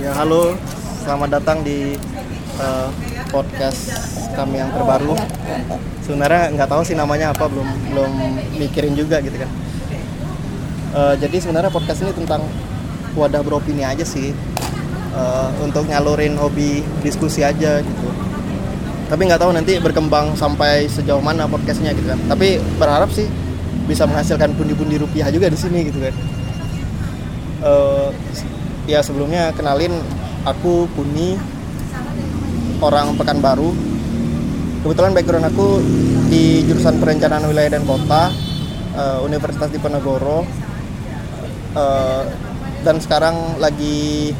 Ya halo, selamat datang di uh, podcast kami yang terbaru. Sebenarnya nggak tahu sih namanya apa, belum belum mikirin juga gitu kan. Uh, jadi sebenarnya podcast ini tentang wadah beropini aja sih, uh, untuk nyalurin hobi diskusi aja gitu. Tapi nggak tahu nanti berkembang sampai sejauh mana podcastnya gitu kan. Tapi berharap sih bisa menghasilkan pundi-pundi rupiah juga di sini gitu kan. Uh, ya sebelumnya kenalin aku Kuni orang Pekanbaru kebetulan background aku di jurusan perencanaan wilayah dan kota uh, Universitas Diponegoro uh, dan sekarang lagi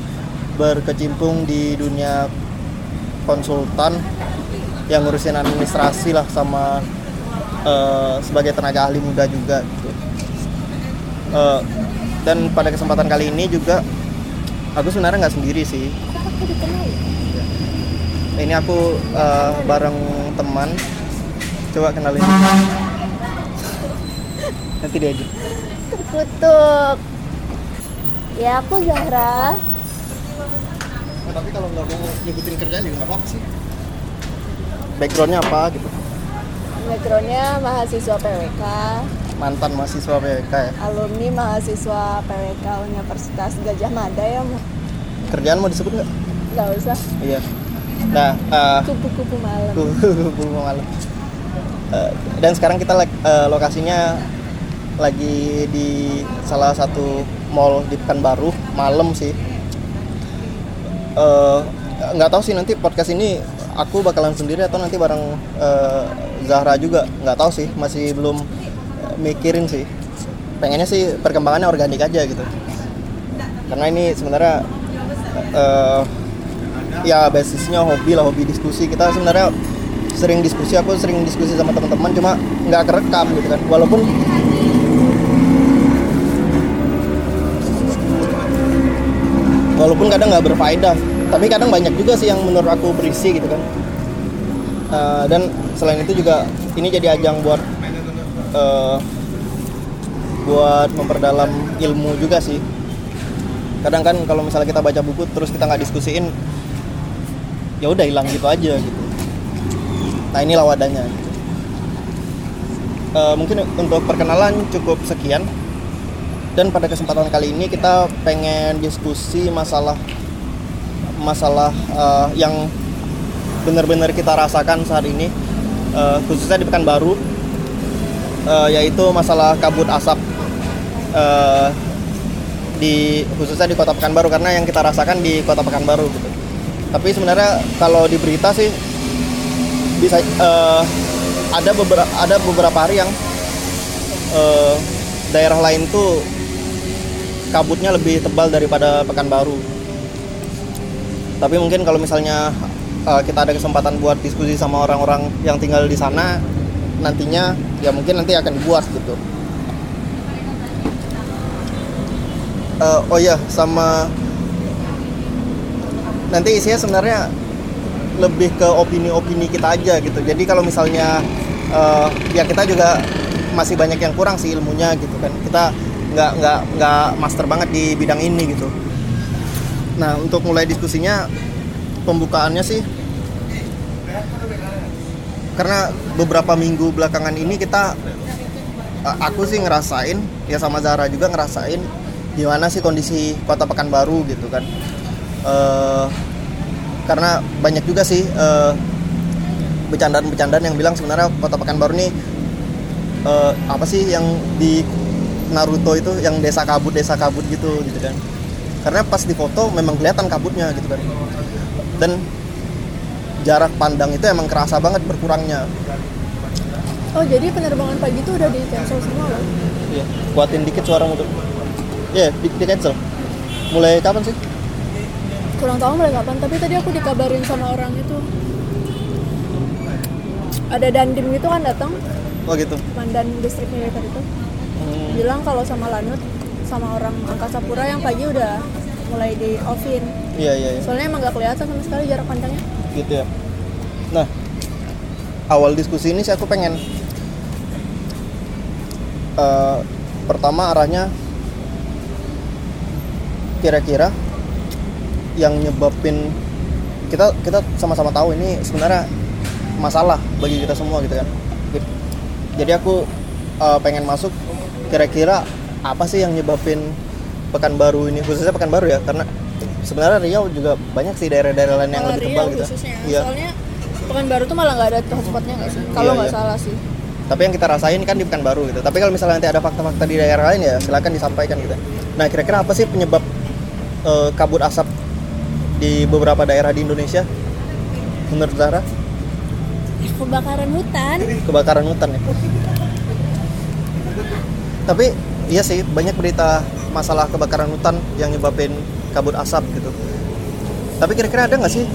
berkecimpung di dunia konsultan yang ngurusin administrasi lah sama uh, sebagai tenaga ahli muda juga. Uh, dan pada kesempatan kali ini juga aku sebenarnya nggak sendiri sih. Ini aku uh, bareng teman. Coba kenalin. Nanti dia aja. Terkutuk ya aku Zahra. Nah, tapi kalau nggak mau nyebutin kerjaan juga nggak apa-apa sih. Backgroundnya apa gitu? Backgroundnya mahasiswa PWK mantan mahasiswa PWK ya? Alumni mahasiswa PWK Universitas Gajah Mada ya mau kerjaan mau disebut nggak? Nggak usah. Iya. Nah uh, kupu-kupu malam. Kupu malam. Uh, dan sekarang kita uh, lokasinya lagi di salah satu mall di Pekanbaru malam sih. Uh, nggak tahu sih nanti podcast ini aku bakalan sendiri atau nanti bareng uh, Zahra juga. Nggak tahu sih masih belum mikirin sih. Pengennya sih perkembangannya organik aja gitu. Karena ini sebenarnya uh, ya basisnya hobi lah hobi diskusi. Kita sebenarnya sering diskusi aku sering diskusi sama teman-teman cuma nggak kerekam gitu kan. Walaupun walaupun kadang nggak berfaedah tapi kadang banyak juga sih yang menurut aku berisi gitu kan. Uh, dan selain itu juga ini jadi ajang buat uh, buat memperdalam ilmu juga sih. Kadang kan kalau misalnya kita baca buku terus kita nggak diskusiin ya udah hilang gitu aja gitu. Nah inilah wadahnya. Uh, mungkin untuk perkenalan cukup sekian. Dan pada kesempatan kali ini kita pengen diskusi masalah masalah uh, yang benar-benar kita rasakan saat ini uh, khususnya di Pekanbaru uh, yaitu masalah kabut asap uh, di khususnya di kota Pekanbaru karena yang kita rasakan di kota Pekanbaru gitu. Tapi sebenarnya kalau di berita sih bisa uh, ada beberapa ada beberapa hari yang uh, daerah lain tuh kabutnya lebih tebal daripada Pekanbaru. Tapi mungkin kalau misalnya uh, kita ada kesempatan buat diskusi sama orang-orang yang tinggal di sana nantinya ya mungkin nanti akan dibuat gitu. Uh, oh ya sama nanti isinya sebenarnya lebih ke opini-opini kita aja gitu. Jadi kalau misalnya uh, ya kita juga masih banyak yang kurang sih ilmunya gitu kan. Kita nggak nggak nggak master banget di bidang ini gitu. Nah untuk mulai diskusinya pembukaannya sih karena beberapa minggu belakangan ini kita aku sih ngerasain ya sama Zara juga ngerasain gimana sih kondisi kota Pekanbaru gitu kan? Uh, karena banyak juga sih uh, bercandaan-bercandaan yang bilang sebenarnya kota Pekanbaru ini uh, apa sih yang di Naruto itu yang desa kabut desa kabut gitu gitu kan. Karena pas di foto memang kelihatan kabutnya gitu kan. Dan jarak pandang itu emang kerasa banget berkurangnya. Oh jadi penerbangan pagi itu udah di cancel semua loh iya kuatin dikit suara untuk ya yeah, di, di cancel. Mulai kapan sih? Kurang tahu mulai kapan tapi tadi aku dikabarin sama orang itu. Ada dandim gitu kan datang. Oh gitu. Mandan distrik militer itu. Hmm. bilang kalau sama Lanut sama orang angkasa pura yang pagi udah mulai di offin. Iya iya, iya. soalnya emang gak kelihatan sama sekali jarak pandangnya. Gitu ya. Nah awal diskusi ini sih aku pengen uh, pertama arahnya kira-kira yang nyebabin kita kita sama-sama tahu ini sebenarnya masalah bagi kita semua gitu kan Jadi- aku uh, pengen masuk kira-kira apa sih yang nyebabin Pekanbaru ini khususnya Pekanbaru ya karena sebenarnya Riau juga banyak sih daerah-daerah lain yang Malah lebih Riau tebal gitu khususnya. iya Soalnya Pekanbaru tuh malah nggak ada hotspotnya nggak sih? Kalau Iya, nggak iya. salah sih. tapi yang kita rasain kan di Pekanbaru gitu tapi kalau misalnya nanti ada fakta-fakta di daerah lain ya silakan disampaikan gitu nah kira-kira apa sih penyebab uh, kabut asap di beberapa daerah di Indonesia menurut Zara Kebakaran hutan. kebakaran hutan ya? Tapi iya sih banyak berita masalah kebakaran hutan yang nyebabin kabut asap gitu. Tapi kira-kira ada nggak sih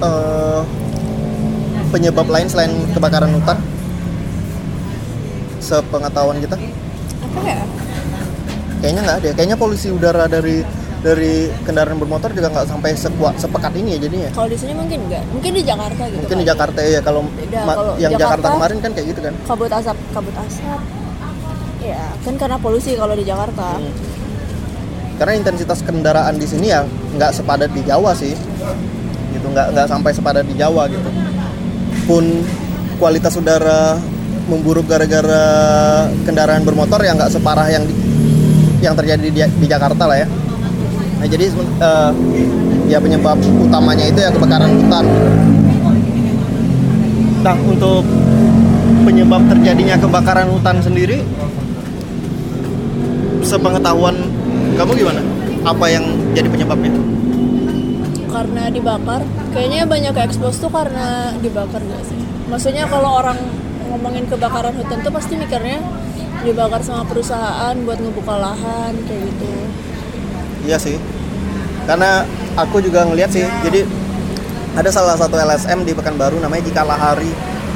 eh, penyebab lain selain kebakaran hutan? Sepengetahuan kita? Apa ya? Kayaknya nggak ada ya. kayaknya polusi udara dari dari kendaraan bermotor juga nggak sampai sekuat sepekat ini ya jadinya Kalau di sini mungkin nggak. Mungkin di Jakarta gitu. mungkin di kan. Jakarta ya kalau Beda, ma- kalau yang Jakarta, Jakarta- kemarin kan kayak gitu kan kabut asap kabut asap ya kan karena polusi kalau di Jakarta Hmm. karena intensitas kendaraan di sini ya nggak sepadat di Jawa sih gitu nggak nggak sampai sepadat di Jawa gitu pun kualitas udara memburuk gara-gara kendaraan bermotor yang nggak separah yang di- yang terjadi di, di Jakarta lah ya nah jadi eh, ya penyebab utamanya itu ya kebakaran hutan nah untuk penyebab terjadinya kebakaran hutan sendiri sepengetahuan kamu gimana? Apa yang jadi penyebabnya? karena dibakar kayaknya banyak expose tuh karena dibakar gak sih maksudnya kalau orang ngomongin kebakaran hutan tuh pasti mikirnya dibakar sama perusahaan buat ngebuka lahan kayak gitu Iya sih. Karena aku juga ngeliat sih. Jadi ada salah satu LSM di Pekanbaru namanya Jika Lahari.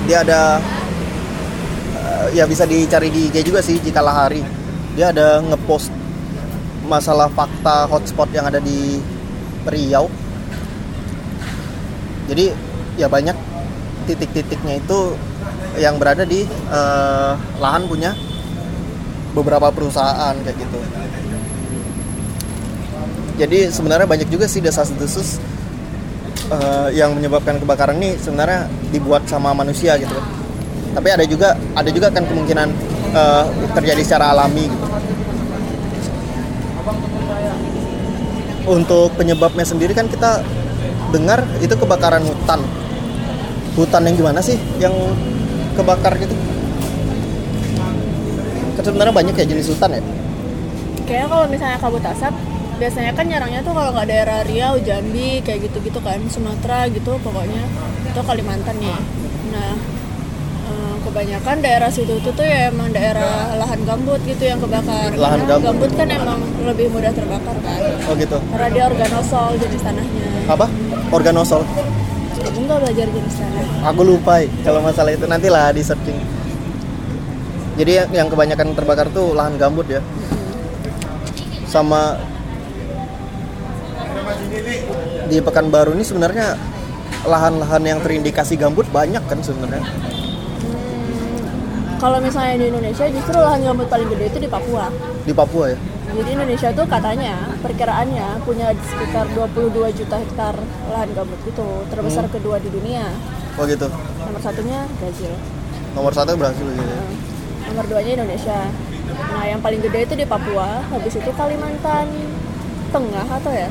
Dia ada eh, ya bisa dicari di IG juga sih Jika Lahari. Dia ada ngepost masalah fakta hotspot yang ada di Riau. Jadi ya banyak titik-titiknya itu yang berada di eh, lahan punya beberapa perusahaan kayak gitu. Jadi sebenarnya banyak juga sih desas-desus eh, yang menyebabkan kebakaran ini sebenarnya dibuat sama manusia gitu. Tapi ada juga ada juga kan kemungkinan eh, terjadi secara alami gitu. Untuk penyebabnya sendiri kan kita dengar itu kebakaran hutan. Hutan yang gimana sih yang kebakar gitu? Sebenarnya banyak ya jenis hutan ya. kayaknya kalau misalnya kabut asap biasanya kan nyarangnya tuh kalau nggak daerah Riau, Jambi kayak gitu-gitu kan, Sumatera gitu pokoknya itu Kalimantan nih. Nah eh, kebanyakan daerah situ tuh tuh ya emang daerah lahan gambut gitu yang kebakar. Lahan Karena gambut. kan emang lebih mudah terbakar kan, Oh gitu. karena dia organosol jenis tanahnya. Apa? Organosol. Kamu nggak belajar jenis tanah? Aku lupa eh, kalau masalah itu nantilah di searching. Jadi yang, yang kebanyakan terbakar tuh lahan gambut ya. Sama di Pekanbaru ini sebenarnya lahan-lahan yang terindikasi gambut banyak kan sebenarnya. Kalau misalnya di Indonesia justru lahan gambut paling gede itu di Papua. Di Papua ya. Jadi Indonesia tuh katanya perkiraannya punya sekitar 22 juta hektar lahan gambut itu terbesar Hmm. kedua di dunia. Oh gitu. Nomor satunya Brazil, Nomor satu berhasil gitu. ya. Nah, nomor duanya Indonesia. Nah yang paling gede itu di Papua, habis itu Kalimantan Tengah atau ya.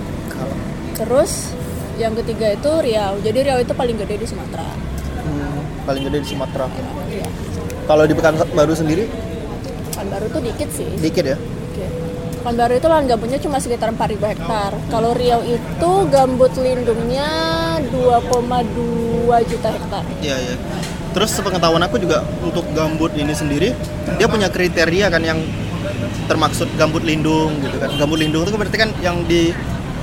Terus yang ketiga itu Riau. Jadi Riau itu paling gede di Sumatera. Hmm, paling gede di Sumatera. Iya. Kalau di Pekanbaru sendiri Pekanbaru tuh dikit sih. dikit ya. Oke. Pekanbaru itu lahan gambutnya cuma sekitar 4.000 hektar. Kalau Riau itu gambut lindungnya 2,2 juta hektar. Iya iya. Terus sepengetahuan aku juga untuk gambut ini sendiri dia punya kriteria kan yang termaksud gambut lindung gitu kan. Gambut lindung itu berarti kan yang di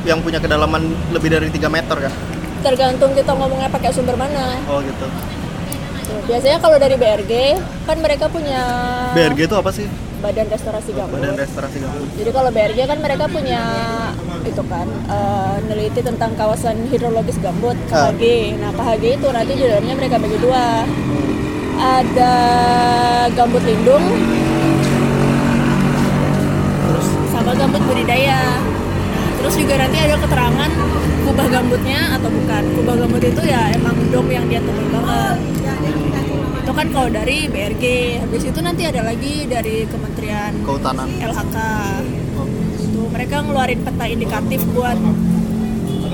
yang punya kedalaman lebih dari 3 meter kan. Tergantung kita ngomongnya pakai sumber mana. Oh gitu. Biasanya kalau dari BRG kan mereka punya BRG itu apa sih? Badan Restorasi Gambut. Badan Restorasi Gambut. Jadi kalau BRG kan mereka punya itu kan eh, neliti tentang kawasan hidrologis gambut Ah. KHG. Nah KHG itu nanti di dalamnya mereka bagi dua. Ada gambut lindung Terus sama gambut budidaya. Nah, terus juga nanti ada keterangan kubah gambutnya atau bukan kubah gambut itu ya emang dom yang dia tebel banget itu kan kalau dari BRG habis itu nanti ada lagi dari Kementerian Kehutanan. LHK mereka ngeluarin peta indikatif buat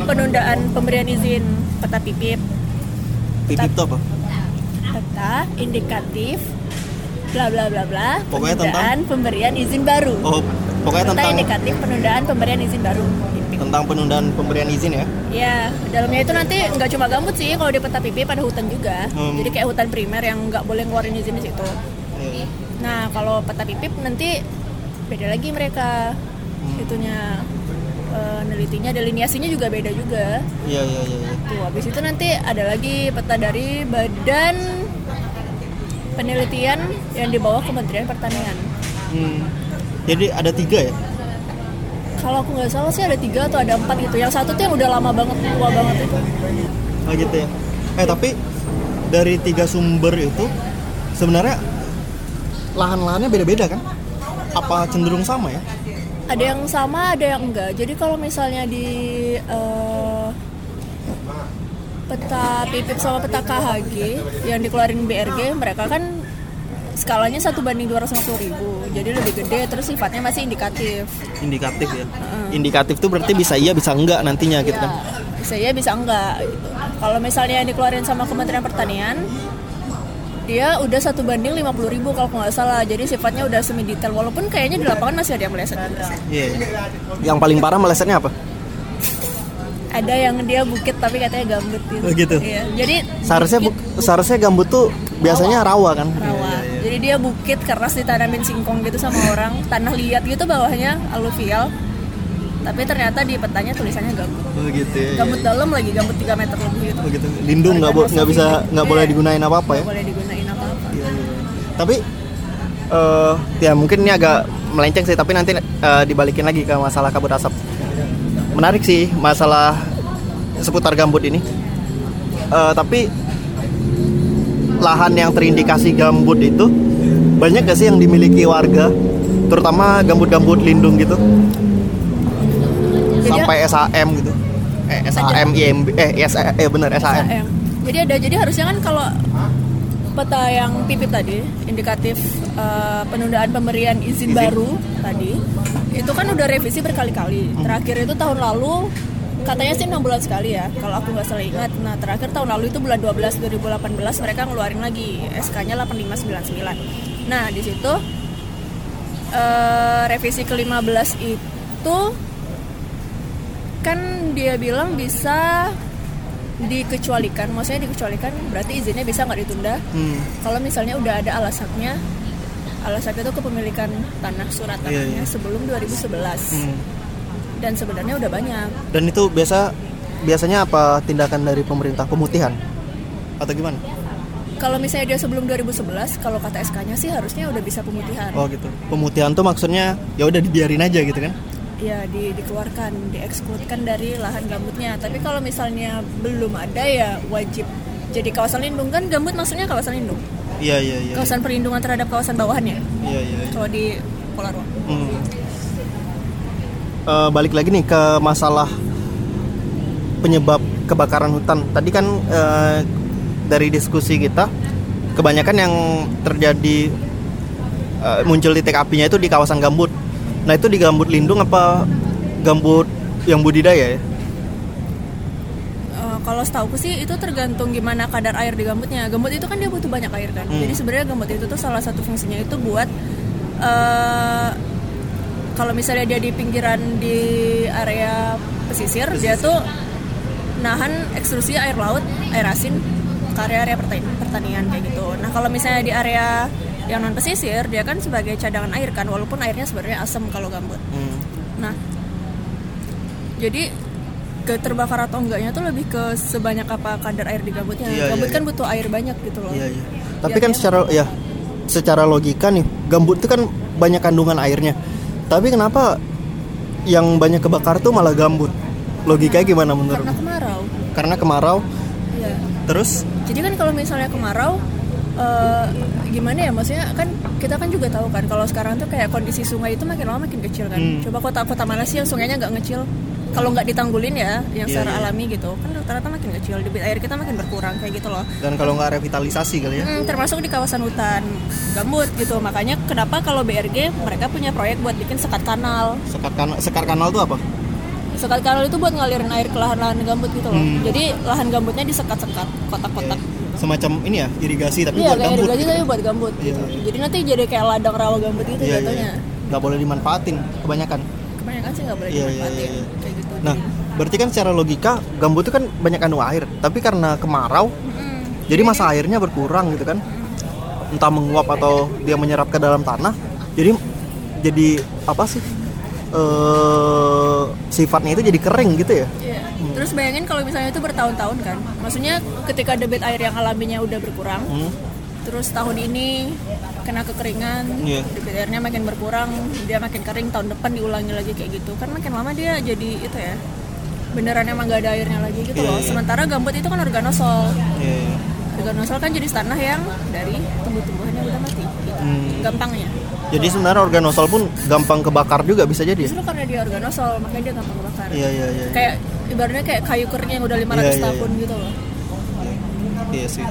penundaan pemberian izin peta pipip Pipip itu apa? peta indikatif bla bla bla bla Pokoknya tentang- penundaan pemberian izin baru Oh, pokoknya peta tentang indikatif penundaan pemberian izin baru Pipip. tentang penundaan pemberian izin ya. Ya, dalamnya itu nanti nggak cuma gambut sih, kalau di peta pipip ada hutan juga. Hmm. Jadi kayak hutan primer yang nggak boleh ngeluarin izin di situ. Iya. Nah, kalau peta pipip nanti beda lagi mereka Hmm. Itunya eh, nelitinya, delineasinya juga beda juga. Iya iya iya. iya. Tuh, habis itu nanti ada lagi peta dari Badan Penelitian yang di bawah Kementerian Pertanian. Hmm. Jadi ada tiga ya? Kalau aku nggak salah sih ada tiga atau ada empat gitu. Yang satu tuh yang udah lama banget, tua banget itu. Oh gitu ya. Eh tapi dari tiga sumber itu sebenarnya lahan-lahannya beda-beda kan? Apa cenderung sama ya? Ada yang sama ada yang enggak. Jadi kalau misalnya di eh, peta pipip sama peta KHG yang dikeluarin BRG mereka kan skalanya satu banding 250 ribu. Jadi lebih gede terus sifatnya masih indikatif. Indikatif ya. Indikatif tuh berarti bisa iya bisa enggak nantinya gitu ya kan? bisa ya bisa enggak. Gitu kalau misalnya yang dikeluarin sama Kementerian Pertanian dia udah satu banding 50 ribu kalau nggak salah jadi sifatnya udah semi detail walaupun kayaknya di lapangan masih ada yang meleset sih. Iya. iya. Yang paling parah melesetnya apa? ada yang dia bukit tapi katanya gambut gitu. Oh, gitu. Iya. Jadi Seharusnya bu- seharusnya gambut tuh biasanya rawa kan? rawa. Jadi dia bukit keras ditanamin singkong gitu sama orang, tanah liat gitu bawahnya aluvial. Tapi ternyata di petanya tulisannya gambut. Oh gitu ya. Gambut dalam lagi, gambut 3 meter lebih gitu. Oh gitu. Lindung nggak bo- nggak bisa nggak boleh Iya. digunain apa-apa ya? Boleh. Tapi eh ya mungkin ini agak melenceng sih, tapi nanti eh, dibalikin lagi ke masalah kabut asap. Menarik sih masalah seputar gambut ini. Eh, tapi lahan yang terindikasi gambut itu banyak gak sih yang dimiliki warga, terutama gambut-gambut lindung gitu, Jadi- sampai SAM gitu. Eh, SAM, IMB, eh, eh bener SAM. SAM. Jadi ada jadi harusnya kan kalau peta yang pipit tadi indikatif eh, penundaan pemberian izin, Izin. baru tadi itu kan udah revisi berkali-kali. Terakhir itu tahun lalu katanya sih enam bulan sekali ya kalau aku nggak salah ingat. Nah terakhir tahun lalu itu bulan 12 2018 mereka ngeluarin lagi SK-nya 8599. Nah di situ eh, revisi ke-15 itu kan dia bilang bisa dikecualikan maksudnya dikecualikan berarti izinnya bisa nggak ditunda Hmm. kalau misalnya udah ada alasannya alasannya itu kepemilikan tanah surat Iya, tanahnya iya. sebelum 2011 Hmm. dan sebenarnya udah banyak Dan itu biasa biasanya apa tindakan dari pemerintah pemutihan atau gimana? kalau misalnya dia sebelum 2011 kalau kata SK-nya sih harusnya udah bisa pemutihan Oh gitu. Pemutihan tuh maksudnya ya udah dibiarin aja gitu kan? Ya di, dikeluarkan diekskludkan dari lahan gambutnya tapi kalau misalnya belum ada ya wajib jadi kawasan lindung kan gambut maksudnya kawasan lindung Iya iya iya. kawasan perlindungan terhadap kawasan bawahannya Iya iya. kalau di Polarwa Hmm. Eh, balik lagi nih ke masalah penyebab kebakaran hutan. Tadi kan eh, dari diskusi kita kebanyakan yang terjadi eh, muncul titik apinya itu di kawasan gambut. Nah itu di gambut lindung apa gambut yang budidaya ya? Eh, kalau setahu sih itu tergantung gimana kadar air di gambutnya. Gambut itu kan dia butuh banyak air kan. Hmm. Jadi sebenarnya gambut itu tuh salah satu fungsinya itu buat eh kalau misalnya dia di pinggiran di area pesisir, dia tuh nahan ekstrusi air laut, air asin ke area-area pertanian, pertanian kayak gitu. Nah kalau misalnya di area yang non pesisir, dia kan sebagai cadangan air kan, walaupun airnya sebenarnya asam kalau gambut. Hmm. Nah, jadi ke terbakar atau enggaknya tuh lebih ke sebanyak apa kadar air di gambutnya. Iya, Gambut iya, kan butuh air banyak gitu loh. Iya, iya. Tapi Biar kan dia- secara ya secara logika nih, gambut itu kan banyak kandungan airnya. Tapi kenapa yang banyak kebakar tuh malah gambut? Logikanya gimana menurut? Karena kemarau. Karena kemarau. Iya. Terus Jadi kan kalau misalnya kemarau eh, gimana ya maksudnya kan kita kan juga tahu kan kalau sekarang tuh kayak kondisi sungai itu makin lama makin kecil kan. Hmm. Coba kota-kota mana sih yang sungainya nggak ngecil? kalau nggak ditanggulin ya yang Iya, secara iya. alami gitu kan rata-rata makin kecil debit air kita makin berkurang kayak gitu loh dan kalau nggak revitalisasi kali ya Hmm, termasuk di kawasan hutan gambut gitu makanya kenapa kalau BRG mereka punya proyek buat bikin sekat kanal sekat kanal sekar kanal tuh apa sekat kanal itu buat ngalirin air ke lahan-lahan gambut gitu loh Hmm. jadi lahan gambutnya disekat-sekat kotak-kotak semacam ini ya irigasi tapi iya buat kayak gambut irigasi gitu. tapi buat gambut Iya, gitu iya. jadi nanti jadi kayak ladang rawa gambut gitu Iya, iya, jatuhnya iya. nggak boleh dimanfaatin kebanyakan kebanyakan sih nggak boleh Iya, iya, dimanfaatin iya, iya. kayak gitu nah berarti kan secara logika gambut itu kan banyak anu air tapi karena kemarau Mm-mm. jadi masa airnya berkurang gitu kan entah menguap atau dia menyerap ke dalam tanah jadi jadi apa sih eh sifatnya itu jadi kering gitu ya Iya. Terus bayangin kalau misalnya itu bertahun-tahun kan. Maksudnya ketika debit air yang alaminya udah berkurang, Hmm. terus tahun ini kena kekeringan, Iya. debit airnya makin berkurang, dia makin kering, tahun depan diulangi lagi kayak gitu. Kan makin lama dia jadi itu ya. Beneran emang gak ada airnya lagi gitu Iya, loh. iya. Sementara gambut itu kan organosol. Iya, iya. Organosol kan jenis tanah yang dari tumbuh-tumbuhan yang udah mati. Gitu. Hmm. Gampangnya. Jadi sebenarnya organosol pun gampang kebakar juga bisa jadi ya Justru karena dia organosol, makanya dia gampang kebakar. iya iya iya Kayak ibaratnya kayak kayu kering yang udah 500 Iya, iya, tahun gitu loh. Iya sih.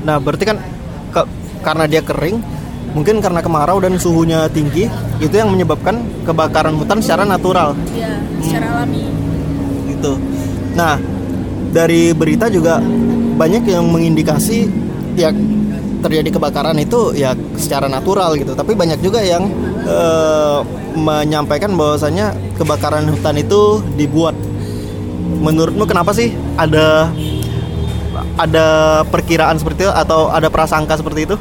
Nah, berarti kan ke- karena dia kering, mungkin karena kemarau dan suhunya tinggi, itu yang menyebabkan kebakaran hutan secara natural Iya, secara alami. gitu. Nah, dari berita juga banyak yang mengindikasi ya terjadi kebakaran itu ya secara natural gitu. Tapi banyak juga yang eh, menyampaikan bahwasanya kebakaran hutan itu dibuat. Menurutmu kenapa sih ada ada perkiraan seperti itu atau ada prasangka seperti itu?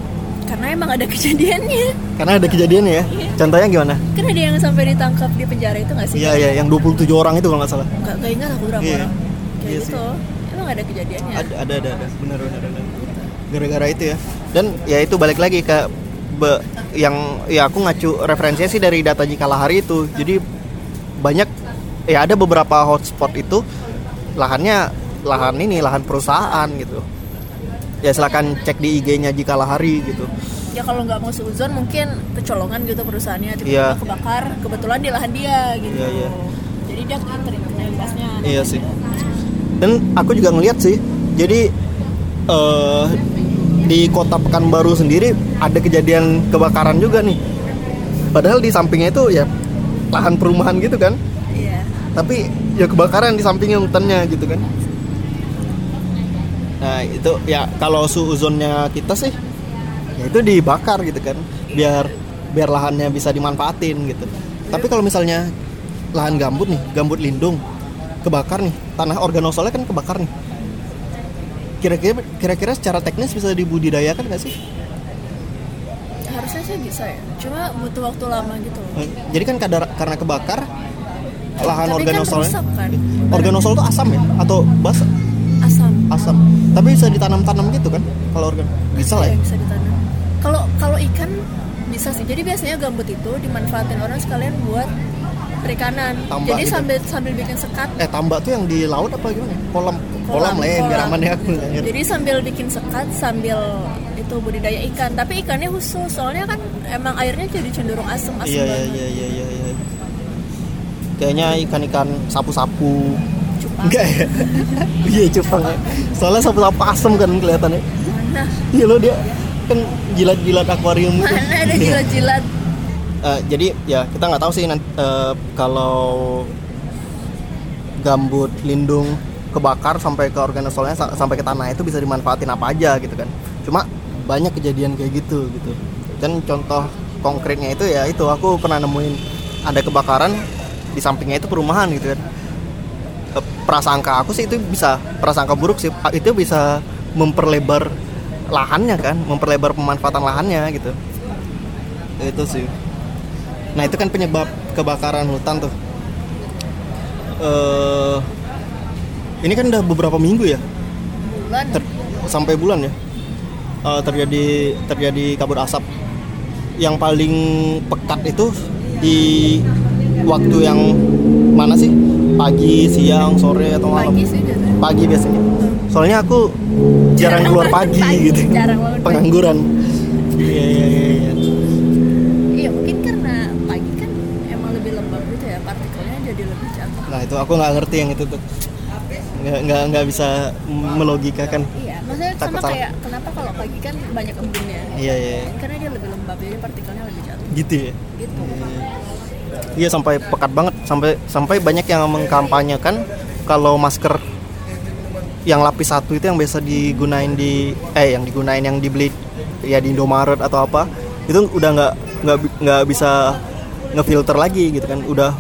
Karena emang ada kejadiannya. Karena ada kejadiannya ya. Contohnya gimana? Kan ada yang sampai ditangkap di penjara itu nggak sih? Iya iya yang 27 orang itu kalau nggak salah. Nggak, ingat aku berapa Iya. orang. Kayak Iya sih. gitu. Emang ada kejadiannya. Ada ada ada, ada. benar benar benar. Gara-gara itu ya. Dan ya itu balik lagi ke be- yang ya aku ngacu referensinya sih dari data Kalahari itu. Jadi banyak ya ada beberapa hotspot itu lahannya lahan ini lahan perusahaan gitu. Ya silakan cek di IG-nya Kalahari gitu. Ya kalau nggak mau seuzon mungkin kecolongan gitu perusahaannya tiba-tiba Iya. kebakar kebetulan di lahan dia gitu. Iya, iya. Jadi dia kena imbasnya. Iya sih. Dan aku juga ngeliat sih. Jadi eh di kota Pekanbaru sendiri ada kejadian kebakaran juga nih. Padahal di sampingnya itu ya lahan perumahan gitu kan. Iya. Tapi ya kebakaran di sampingnya hutannya gitu kan. Nah itu ya kalau suuzonnya kita sih ya itu dibakar gitu kan biar biar lahannya bisa dimanfaatin gitu. Tapi kalau misalnya lahan gambut nih, gambut lindung kebakar nih, tanah organosolnya kan kebakar nih. Kira-kira kira-kira secara teknis bisa dibudidayakan nggak sih? Harusnya sih bisa ya. Cuma butuh waktu lama gitu loh. Eh, Jadi kan kadar, karena kebakar lahan Tapi kan organosolnya rusak kan. organosol itu asam ya atau basah? Asam. asam tapi bisa ditanam-tanam gitu kan kalau organ bisa lah ya Iya, bisa ditanam. Kalau kalau ikan bisa sih. Jadi biasanya gambut itu dimanfaatin orang sekalian buat perikanan. Tambak Jadi gitu. sambil sambil bikin sekat. eh tambak tuh yang di laut apa gimana kolam kolam, lah ya biar aman ya. Jadi sambil bikin sekat sambil itu budidaya ikan. Tapi ikannya khusus soalnya kan emang airnya jadi cenderung asam asam iya iya banget. iya iya iya iya kayaknya ikan-ikan sapu-sapu enggak ya iya cupang ya soalnya sapu-sapu asem kan kelihatannya Mana? iya lo dia kan jilat-jilat akuarium. Mana ada jilat-jilat? Eh, jadi ya kita nggak tahu sih nanti eh, kalau gambut lindung kebakar sampai ke organosolnya sa- sampai ke tanah itu bisa dimanfaatin apa aja gitu kan. Cuma banyak kejadian kayak gitu gitu. Dan contoh konkretnya itu ya itu aku pernah nemuin ada kebakaran di sampingnya itu perumahan gitu kan. Eh, prasangka aku sih itu bisa prasangka buruk sih. Itu bisa memperlebar lahannya kan memperlebar pemanfaatan lahannya gitu. Itu sih. Nah itu kan penyebab kebakaran hutan tuh. Eh ini kan udah beberapa minggu ya Bulan. ter- sampai bulan ya eh, terjadi terjadi kabut asap yang paling pekat itu di waktu yang mana sih pagi siang sore atau malam Pagi sih biasanya. pagi biasanya soalnya aku jarang keluar pagi, gitu Jarang pagi. pengangguran iya iya iya iya. Iya mungkin karena pagi kan emang lebih lembab gitu ya partikelnya jadi lebih jatuh. nah itu aku nggak ngerti yang itu tuh nggak nggak nggak bisa melogikakan iya maksudnya Takut sama salah. kayak kenapa kalau pagi kan banyak embunnya. Iya iya. Karena dia lebih lembab jadi partikelnya lebih jatuh. Gitu ya? Gitu. Iya sampai pekat banget. Sampai sampai banyak yang mengkampanyekan kalau masker yang lapis satu itu yang biasa digunain di eh yang digunain yang dibeli ya di Indomaret atau apa itu udah nggak nggak nggak bisa ngefilter lagi gitu kan. Udah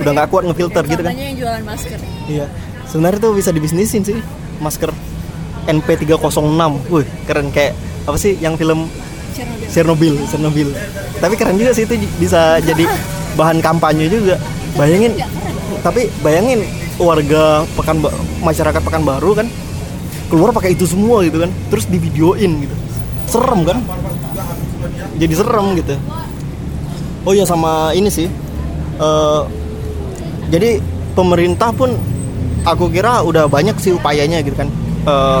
udah nggak kuat ngefilter gitu kan. Yang jualan masker. Iya. Sebenarnya tuh bisa dibisnisin sih masker NP306. Wih, keren kayak apa sih yang film Chernobyl Chernobyl, Chernobyl. Tapi keren juga sih itu bisa jadi bahan kampanye juga. Bayangin tapi bayangin warga pekan masyarakat Pekanbaru kan keluar pakai itu semua gitu kan. Terus di videoin gitu. Serem kan? Jadi serem gitu. Oh iya sama ini sih. eh, jadi pemerintah pun aku kira udah banyak sih upayanya gitu kan. Eh,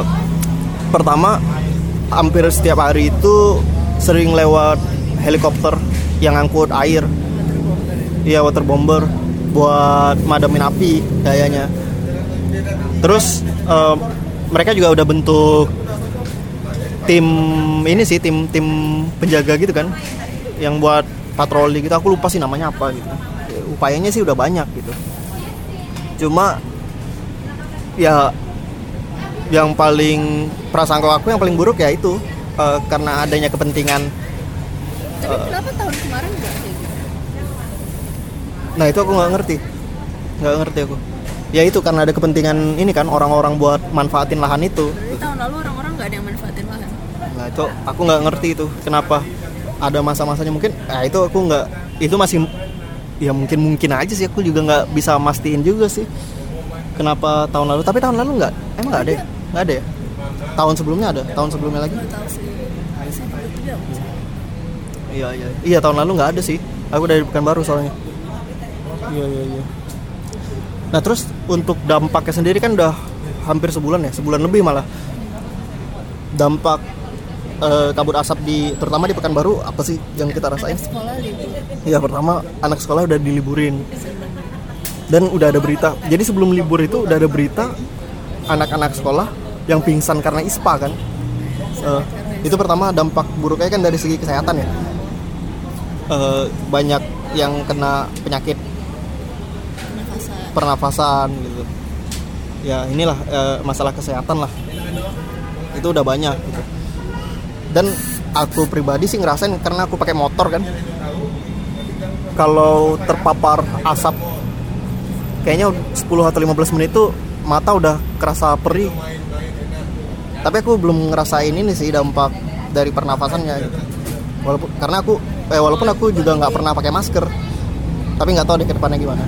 pertama hampir setiap hari itu sering lewat helikopter yang angkut air. Iya water bomber buat madamin api kayaknya terus eh, mereka juga udah bentuk tim ini sih tim tim penjaga gitu kan yang buat patroli gitu. Aku lupa sih namanya apa gitu. Upayanya sih udah banyak gitu. Cuma ya yang paling prasangka aku yang paling buruk ya itu eh, karena adanya kepentingan tapi kenapa tahun kemarin nggak kayak gitu? Nah itu aku nggak ngerti. Nggak ngerti aku. Ya itu karena ada kepentingan ini kan orang-orang buat manfaatin lahan itu. Berarti tahun lalu orang-orang nggak ada yang manfaatin lahan? Nah itu aku nggak ngerti itu kenapa ada masa-masanya. Mungkin nah itu aku nggak itu masih ya mungkin mungkin aja sih aku juga nggak bisa mastiin juga sih kenapa tahun lalu? Tapi tahun lalu nggak? Emang nggak ada ya? nggak ada ya? Tahun sebelumnya ada? Tahun sebelumnya lagi? Iya iya. Iya tahun lalu nggak ada sih. Aku dari Pekanbaru soalnya. Iya iya iya nah terus untuk dampaknya sendiri kan udah hampir sebulan ya? Sebulan lebih malah. Dampak eh, kabut asap di terutama di Pekanbaru apa sih yang kita rasain? Sekolah libur Iya pertama anak sekolah udah diliburin dan udah ada berita. Jadi sebelum libur itu udah ada berita anak-anak sekolah yang pingsan karena ispa kan. Eh, itu pertama dampak buruknya kan dari segi kesehatan ya. Eh, banyak yang kena penyakit pernafasan gitu. Ya inilah eh, masalah kesehatan lah. Itu udah banyak. Gitu. Dan aku pribadi sih ngerasain karena aku pakai motor kan. Kalau terpapar asap kayaknya 10 atau 15 menit itu mata udah kerasa perih. Tapi aku belum ngerasain ini sih dampak dari pernafasannya. Walaupun karena aku eh, walaupun aku juga nggak pernah pakai masker. Tapi nggak tahu deh ke depannya gimana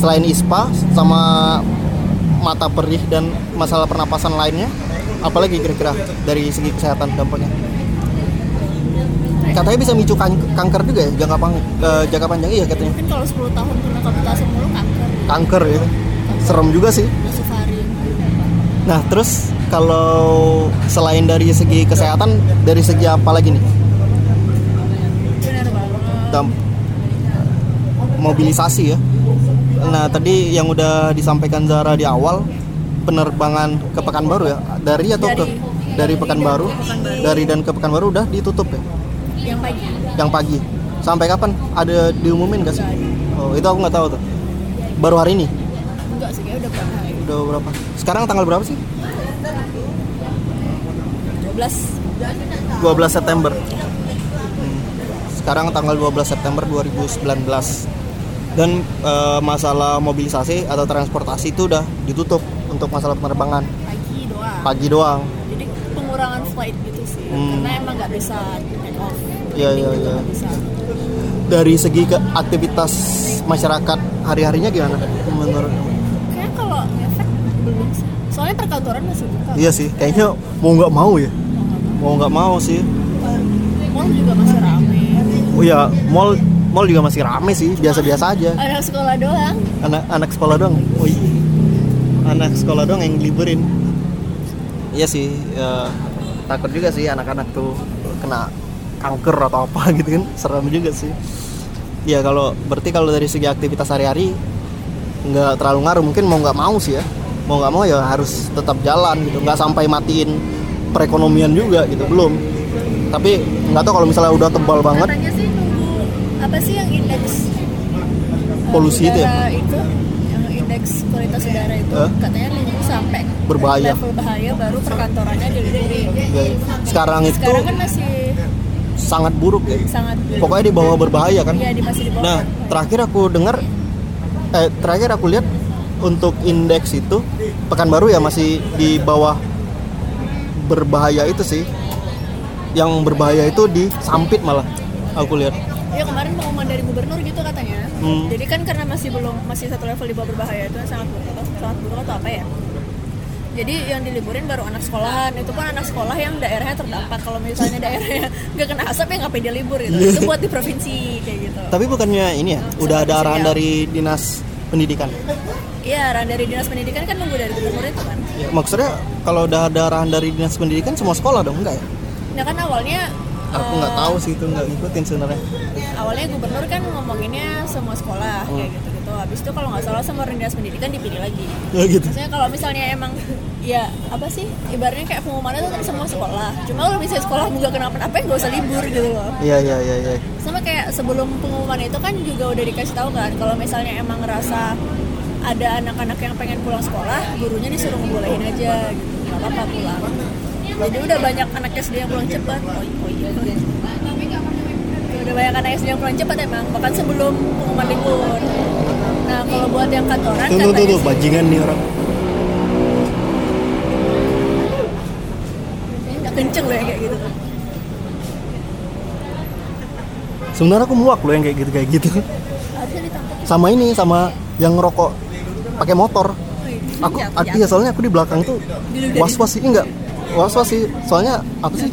selain ISPA sama mata perih dan masalah pernapasan lainnya apalagi kira-kira dari segi kesehatan dampaknya katanya bisa micu kan- kanker juga ya jangka, pang- eh, jangka panjang iya katanya. Mungkin kalau 10 tahun kena asap mulu kanker. Kanker ya. Serem juga sih. Nah terus kalau selain dari segi kesehatan dari segi apa lagi nih? Damp- mobilisasi ya. Nah tadi yang udah disampaikan Zara di awal penerbangan ke Pekanbaru ya? Dari atau ke Dari. dari Pekanbaru? Pekanbaru. dari dan ke Pekanbaru udah ditutup ya yang pagi? Yang pagi. Sampai kapan? Ada diumumin gak sih? Oh itu aku nggak tahu tuh. Baru hari ini? Enggak sih udah berapa hari. Udah berapa? Sekarang tanggal berapa sih? 12 12 September. Hmm. sekarang tanggal 12 September 2019 dan eh, masalah mobilisasi atau transportasi itu udah ditutup untuk masalah penerbangan. Pagi doang. Pagi doang. Jadi pengurangan flight gitu sih. Hmm. karena emang nggak bisa off Iya, iya, iya. dari segi ke aktivitas masyarakat hari-harinya gimana menurut kayak kalau belum sih soalnya perkantoran masih buka. Iya sih kayaknya mau nggak mau ya? Mau nggak mau sih. Mall juga masih rame. Oh ya mall mall juga masih rame sih biasa-biasa aja. Anak sekolah doang. Anak anak sekolah doang? Oh iya anak sekolah doang yang liburin iya sih ya, takut juga sih anak-anak tuh kena kanker atau apa gitu kan serem juga sih. Ya kalau berarti kalau dari segi aktivitas sehari-hari nggak terlalu ngaruh. Mungkin mau nggak mau sih ya. Mau nggak mau ya harus tetap jalan gitu. Nggak sampai matiin perekonomian juga gitu belum. Tapi nggak tahu kalau misalnya udah tebal banget. Katanya sih nunggu apa sih yang indeks uh, Polusi itu ya? itu yang indeks kualitas udara itu Hah? katanya nunggu sampai Berbahaya. level bahaya baru perkantorannya diliburin Ya, sekarang itu sekarang kan masih sangat buruk ya sangat pokoknya di bawah berbahaya kan Iya, di masih di bawah nah berbahaya. terakhir aku dengar eh terakhir aku lihat untuk indeks itu pekanbaru ya masih di bawah berbahaya itu sih yang berbahaya itu di sampit malah aku lihat Ya kemarin pengumuman dari gubernur gitu katanya. Hmm. Jadi kan karena masih belum masih satu level di bawah berbahaya itu sangat buruk sangat buruk atau apa ya? Jadi yang diliburin baru anak sekolahan itu pun anak sekolah yang daerahnya terdampak. Kalau misalnya daerahnya nggak kena asap ya ngapain dia libur gitu. Itu buat di provinsi kayak gitu. tapi bukannya ini ya udah ada arahan dari dinas pendidikan Iya, arahan dari dinas pendidikan kan nunggu dari gubernur itu kan. Ya, maksudnya kalau udah ada arahan dari dinas pendidikan semua sekolah dong enggak ya Nah kan awalnya aku nggak tahu sih itu nggak ngikutin sebenarnya awalnya gubernur kan ngomonginnya semua sekolah Hmm. kayak gitu gitu. Habis itu kalau nggak salah sama dinas pendidikan dipilih lagi. ya gitu Maksudnya kalau misalnya emang ya apa sih ibaratnya kayak pengumumannya tuh semua sekolah. Cuma kalau misalnya sekolah nggak kenapa-napa ya nggak usah libur gitu loh. iya iya iya iya Sama kayak sebelum pengumuman itu kan juga udah dikasih tahu kan kalau misalnya emang ngerasa ada anak-anak yang pengen pulang sekolah, gurunya disuruh ngebolehin aja gitu. Nggak apa-apa pulang. Jadi udah banyak anak SD yang pulang cepat. Oh, oh iya. Banyak anak SD yang pulang cepat emang, bahkan sebelum pengumuman libur. Nah, kalau buat yang kantoran tuh tuh tuh, tuh bajingan nih orang. Nggak kenceng loh ya kayak gitu. sebenarnya aku muak loh yang kayak gitu kayak gitu. Sama ini sama yang ngerokok pakai motor. Wih, aku jatuh, iya soalnya aku di belakang tuh was was sih enggak was was sih. Soalnya apa sih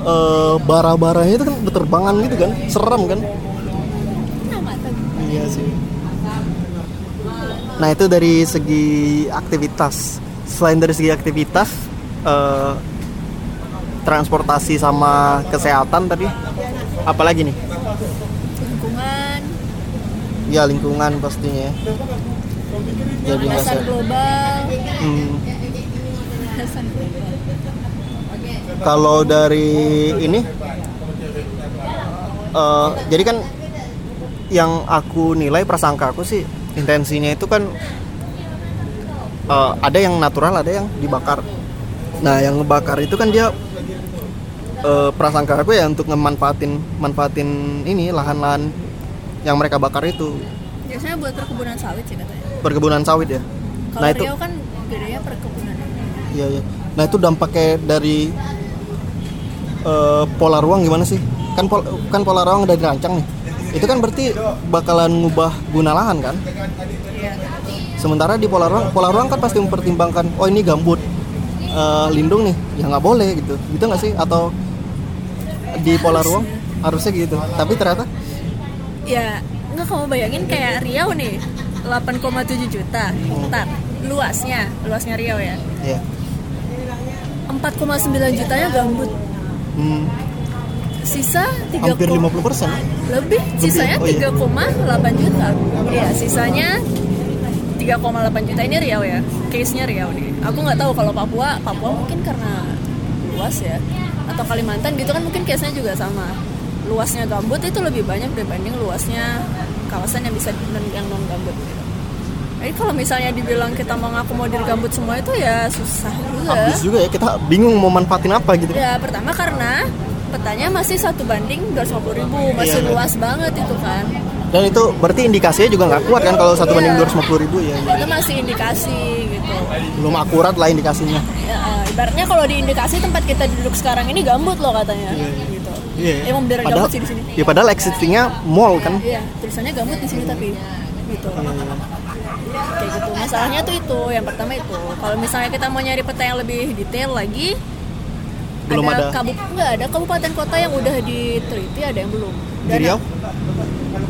eh bara-baranya itu kan berterbangan gitu kan serem kan? Iya sih. Nah itu dari segi aktivitas. Selain dari segi aktivitas eh, transportasi sama kesehatan tadi apalagi nih? Lingkungan. Ya lingkungan pastinya. Jadi se- global. Hmm, global kalau dari ini eh, jadi kan yang aku nilai prasangka aku sih intensinya itu kan eh, ada yang natural ada yang dibakar. Nah yang ngebakar itu kan dia eh, prasangka aku ya untuk ngemanfaatin manfaatin ini lahan-lahan yang mereka bakar itu. Biasanya buat perkebunan sawit sih katanya. Perkebunan sawit ya? Kalau nah itu kan gedenya perkebunan. Iya, iya. Nah itu dampaknya dari eh, pola ruang gimana sih? Kan pol- kan pola ruang udah dirancang nih. Itu kan berarti bakalan ngubah guna lahan kan? iya Sementara di pola ruang, pola ruang kan pasti mempertimbangkan, oh ini gambut eh, lindung nih, ya nggak boleh gitu, gitu nggak sih? Atau di pola ruang harusnya gitu. Tapi ternyata, ya nggak kamu bayangin kayak Riau nih 8,7 juta hektar luasnya luasnya Riau ya ya, 4,9 jutanya gambut hmm, sisa 3, hampir 50 persen. lebih. Sisanya oh iya. 3,8 juta. Iya sisanya 3,8 juta. Ini Riau ya? Case nya Riau nih. Aku nggak tahu kalau Papua Papua mungkin karena luas ya atau Kalimantan gitu kan mungkin case nya juga sama. Luasnya gambut itu lebih banyak dibanding luasnya kawasan yang bisa yang non gambut gitu. Jadi kalau misalnya dibilang kita mau ngakomodir gambut semua itu ya susah juga. Habis juga ya kita bingung mau manfaatin apa gitu. Ya pertama karena petanya masih satu banding 250 ribu masih Iya, luas banget itu kan. Dan itu berarti indikasinya juga nggak kuat kan kalau satu banding Iya. 250 ribu ya. Itu masih indikasi gitu. belum akurat lah indikasinya. Ya, ibaratnya kalau di indikasi tempat kita duduk sekarang ini gambut loh katanya. Gitu. Iya. Emang beneran Padahal, gambut sih di sini. ya padahal existingnya mall kan. Iya, tulisannya gambut di sini tapi gitu. Kayak gitu. Masalahnya tuh itu, yang pertama itu. Kalau misalnya kita mau nyari peta yang lebih detail lagi, Belum ada. Kabup enggak ada kabupaten kota yang udah diteliti, ada yang belum. Di Riau?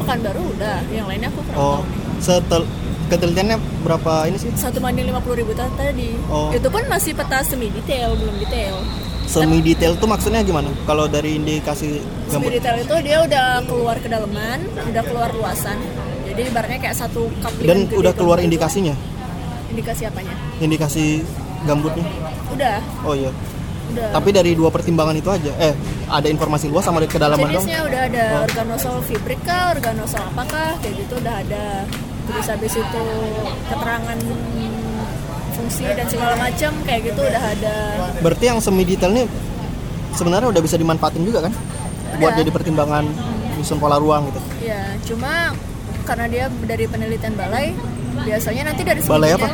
Pekanbaru udah, yang lainnya aku kurang Oh, setel ketelitiannya berapa ini sih? Satu banding 50 ribu tadi. Oh. Itu pun masih peta semi detail, belum detail. Semi detail tuh maksudnya gimana? Kalau dari indikasi Semi detail itu dia udah keluar kedalaman, udah keluar luasan. Jadi ibaratnya kayak satu kaplingan Dan gede udah keluar indikasinya, indikasi apanya indikasi gambutnya. udah Oh iya. udah Tapi dari dua pertimbangan itu aja. Eh, ada informasi luas sama kedalaman dong. jenisnya udah ada Oh. organosol fibrik kah organosol apakah kayak gitu udah ada terus habis itu keterangan fungsi dan segala macam kayak gitu udah ada Berarti yang semi detail ini sebenarnya udah bisa dimanfaatin juga kan? Buat Udah. jadi pertimbangan nyusun pola ruang gitu. ya cuma karena dia dari penelitian balai biasanya nanti dari Balai apa?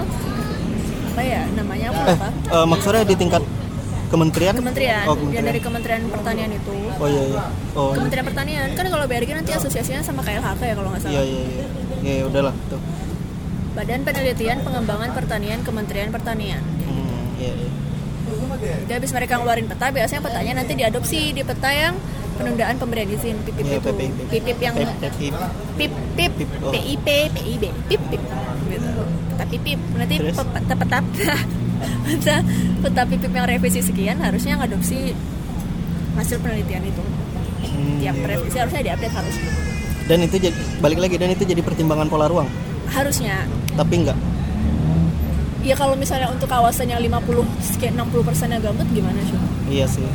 apa ya namanya apa Eh, apa eh, maksudnya di tingkat kementerian? kementerian, Oh, yang kementerian. dari Kementerian Pertanian itu Oh iya iya. Oh iya. Kementerian Pertanian kan kalau BRG nanti asosiasinya sama KLHK ya kalau nggak Iya salah iya iya. Ya ya, udahlah tuh. Badan Penelitian Pengembangan Pertanian Kementerian Pertanian Hmm, iya iya. Jadi habis mereka ngeluarin peta, biasanya petanya nanti diadopsi di peta yang penundaan pemberian izin PIP Iya, itu. PPIP. PIP yang. PIP PIP PIP, oh. PIP PIP PIP gitu. Peta PIP nanti Terus? pe- peta peta peta peta PIP yang revisi sekian harusnya ngadopsi hasil penelitian itu. Hmm, Tiap iya. revisi harusnya diupdate harus. Dan itu jadi balik lagi dan itu jadi pertimbangan pola ruang. Harusnya Tapi enggak. ya kalau misalnya untuk kawasan yang 50 sekian 60 persennya gambut gimana sih? Iya sih.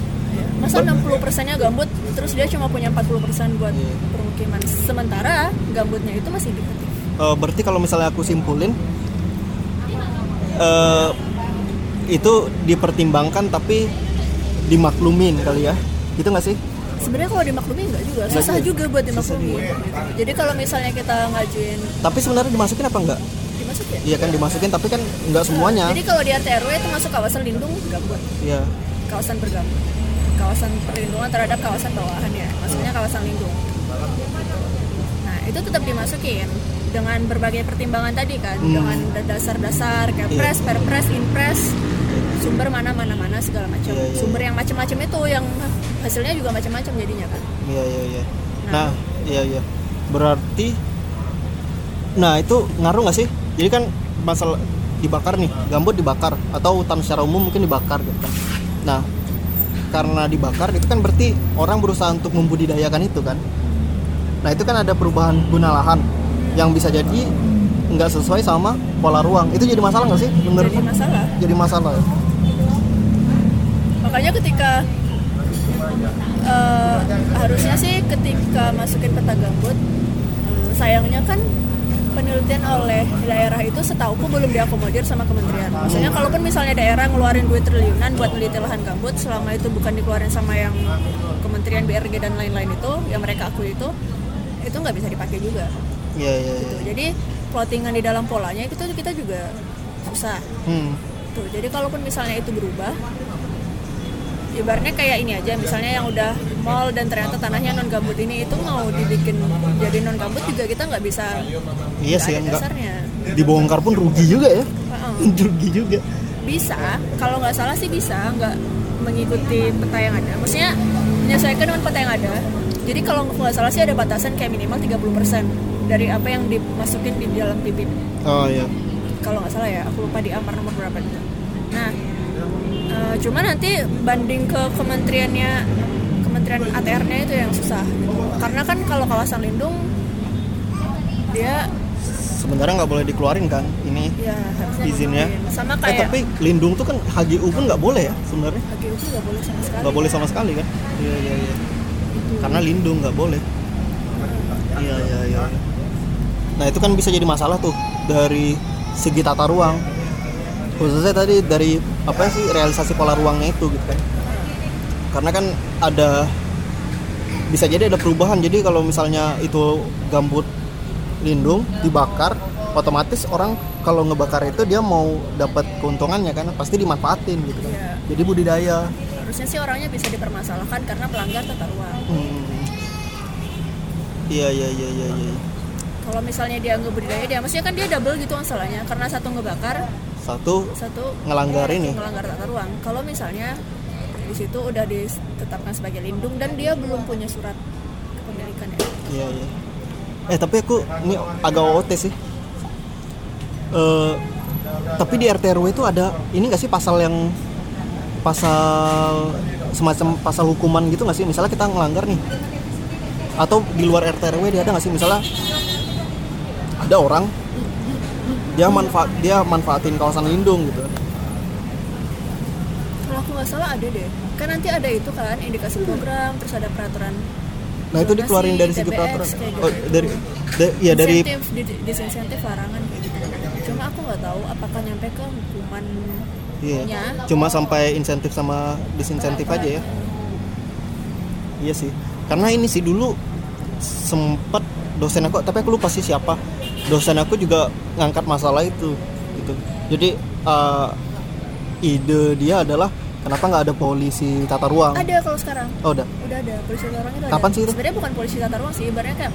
Masa 60 persennya gambut terus dia cuma punya 40 persen buat Iya. permukiman. Sementara gambutnya itu masih indikatif. Eh, berarti kalau misalnya aku simpulin eh itu dipertimbangkan tapi dimaklumin kali ya. Gitu nggak sih? Sebenarnya kalau dimaklumi enggak juga, Nggak susah juga. juga buat Susah dimaklumi. juga. Jadi kalau misalnya kita ngajuin Tapi sebenarnya dimasukin apa enggak? dimasuk ya? Iya kan dimasukin tapi kan enggak semuanya. Jadi kalau di RT RW itu masuk kawasan lindung gambut, Iya. kawasan bergambut. Kawasan perlindungan terhadap kawasan bawahan ya, maksudnya kawasan lindung. Nah, itu tetap dimasukin dengan berbagai pertimbangan tadi kan, Hmm. dengan dasar-dasar kayak pres, perpres, impres, sumber mana mana mana segala macam. Iya, iya, Sumber yang macam-macam itu yang hasilnya juga macam-macam jadinya kan. Iya iya iya. Nah. Nah, iya iya. Berarti Nah, itu ngaruh nggak sih? Jadi kan masalah dibakar nih, gambut dibakar atau hutan secara umum mungkin dibakar gitu kan. Nah, karena dibakar itu kan berarti orang berusaha untuk membudidayakan itu kan. Nah, itu kan ada perubahan guna lahan yang bisa jadi nggak sesuai sama pola ruang. Itu jadi masalah nggak sih? Menurut Jadi masalah. jadi masalah. ya? makanya ketika eh, harusnya sih ketika masukin peta gambut eh, sayangnya kan penelitian oleh daerah itu setauku belum diakomodir sama kementerian maksudnya kalaupun misalnya daerah ngeluarin duit triliunan buat meneliti lahan gambut selama itu bukan dikeluarin sama yang kementerian BRG dan lain-lain itu yang mereka akui itu itu nggak bisa dipakai juga Iya iya iya. gitu. jadi plottingan di dalam polanya itu kita juga susah Hmm. Tuh, jadi kalaupun misalnya itu berubah, ibaratnya kayak ini aja, misalnya yang udah mall dan ternyata tanahnya non gambut ini itu mau dibikin jadi non gambut juga kita nggak bisa. Iya sih, enggak. Dibongkar pun rugi juga ya. Heeh. rugi juga. Bisa, kalau nggak salah sih bisa, nggak mengikuti peta yang ada. Maksudnya menyesuaikan dengan peta yang ada. Jadi kalau nggak salah sih ada batasan kayak minimal 30% dari apa yang dimasukin di dalam PIP. Oh iya. kalau nggak salah ya aku lupa di amar nomor berapa itu nah eh, cuma nanti banding ke kementeriannya kementerian ATR-nya itu yang susah gitu. karena kan kalau kawasan lindung dia Sebenarnya nggak boleh dikeluarin kan ini ya izinnya. sama Eh kayak tapi lindung tuh kan HGU pun nggak boleh ya sebenarnya. HGU nggak boleh sama sekali Nggak boleh sama sekali kan? Iya iya iya. Karena lindung nggak boleh. Iya iya iya. Nah itu kan bisa jadi masalah tuh dari segi tata ruang. Khususnya tadi dari apa sih realisasi pola ruangnya itu gitu kan. Karena kan ada bisa jadi ada perubahan. Jadi kalau misalnya itu gambut lindung dibakar, otomatis orang kalau ngebakar itu dia mau dapat keuntungannya kan pasti dimanfaatin gitu kan. Iya. Jadi budidaya. harusnya sih orangnya bisa dipermasalahkan karena pelanggar tata ruang Hmm. Iya iya iya iya iya. kalau misalnya dia nggak budidaya dia maksudnya kan dia double gitu masalahnya karena satu ngebakar Satu satu Ngelanggar ini. ngelanggar tata ruang kalau misalnya di situ udah ditetapkan sebagai lindung dan dia belum punya surat kepemilikan ya iya iya. Eh tapi aku ini agak OT sih. Eh tapi di RT RW itu ada ini nggak sih pasal yang pasal semacam pasal hukuman gitu nggak sih? Misalnya kita ngelanggar nih atau di luar RT RW dia ada nggak sih misalnya ada orang dia manfaat dia manfaatin kawasan lindung gitu. Kalau aku nggak salah ada deh. Kan nanti ada itu kan indikasi program terus ada peraturan nah itu dikeluarin dari segi peraturan. oh gitu. dari da- ya dari insentif di- disinsentif larangan gitu. Cuma aku nggak tahu apakah nyampe ke hukumannya iya. cuma sampai insentif sama disinsentif aja ya. Iya sih. Karena ini sih dulu sempet dosen aku tapi aku lupa sih siapa dosen aku juga ngangkat masalah itu gitu jadi eh, ide dia adalah kenapa nggak ada polisi tata ruang ada kalau sekarang oh udah udah ada polisi tata ruang itu Kapan ada. sih itu? sebenarnya bukan polisi tata ruang sih ibaratnya kayak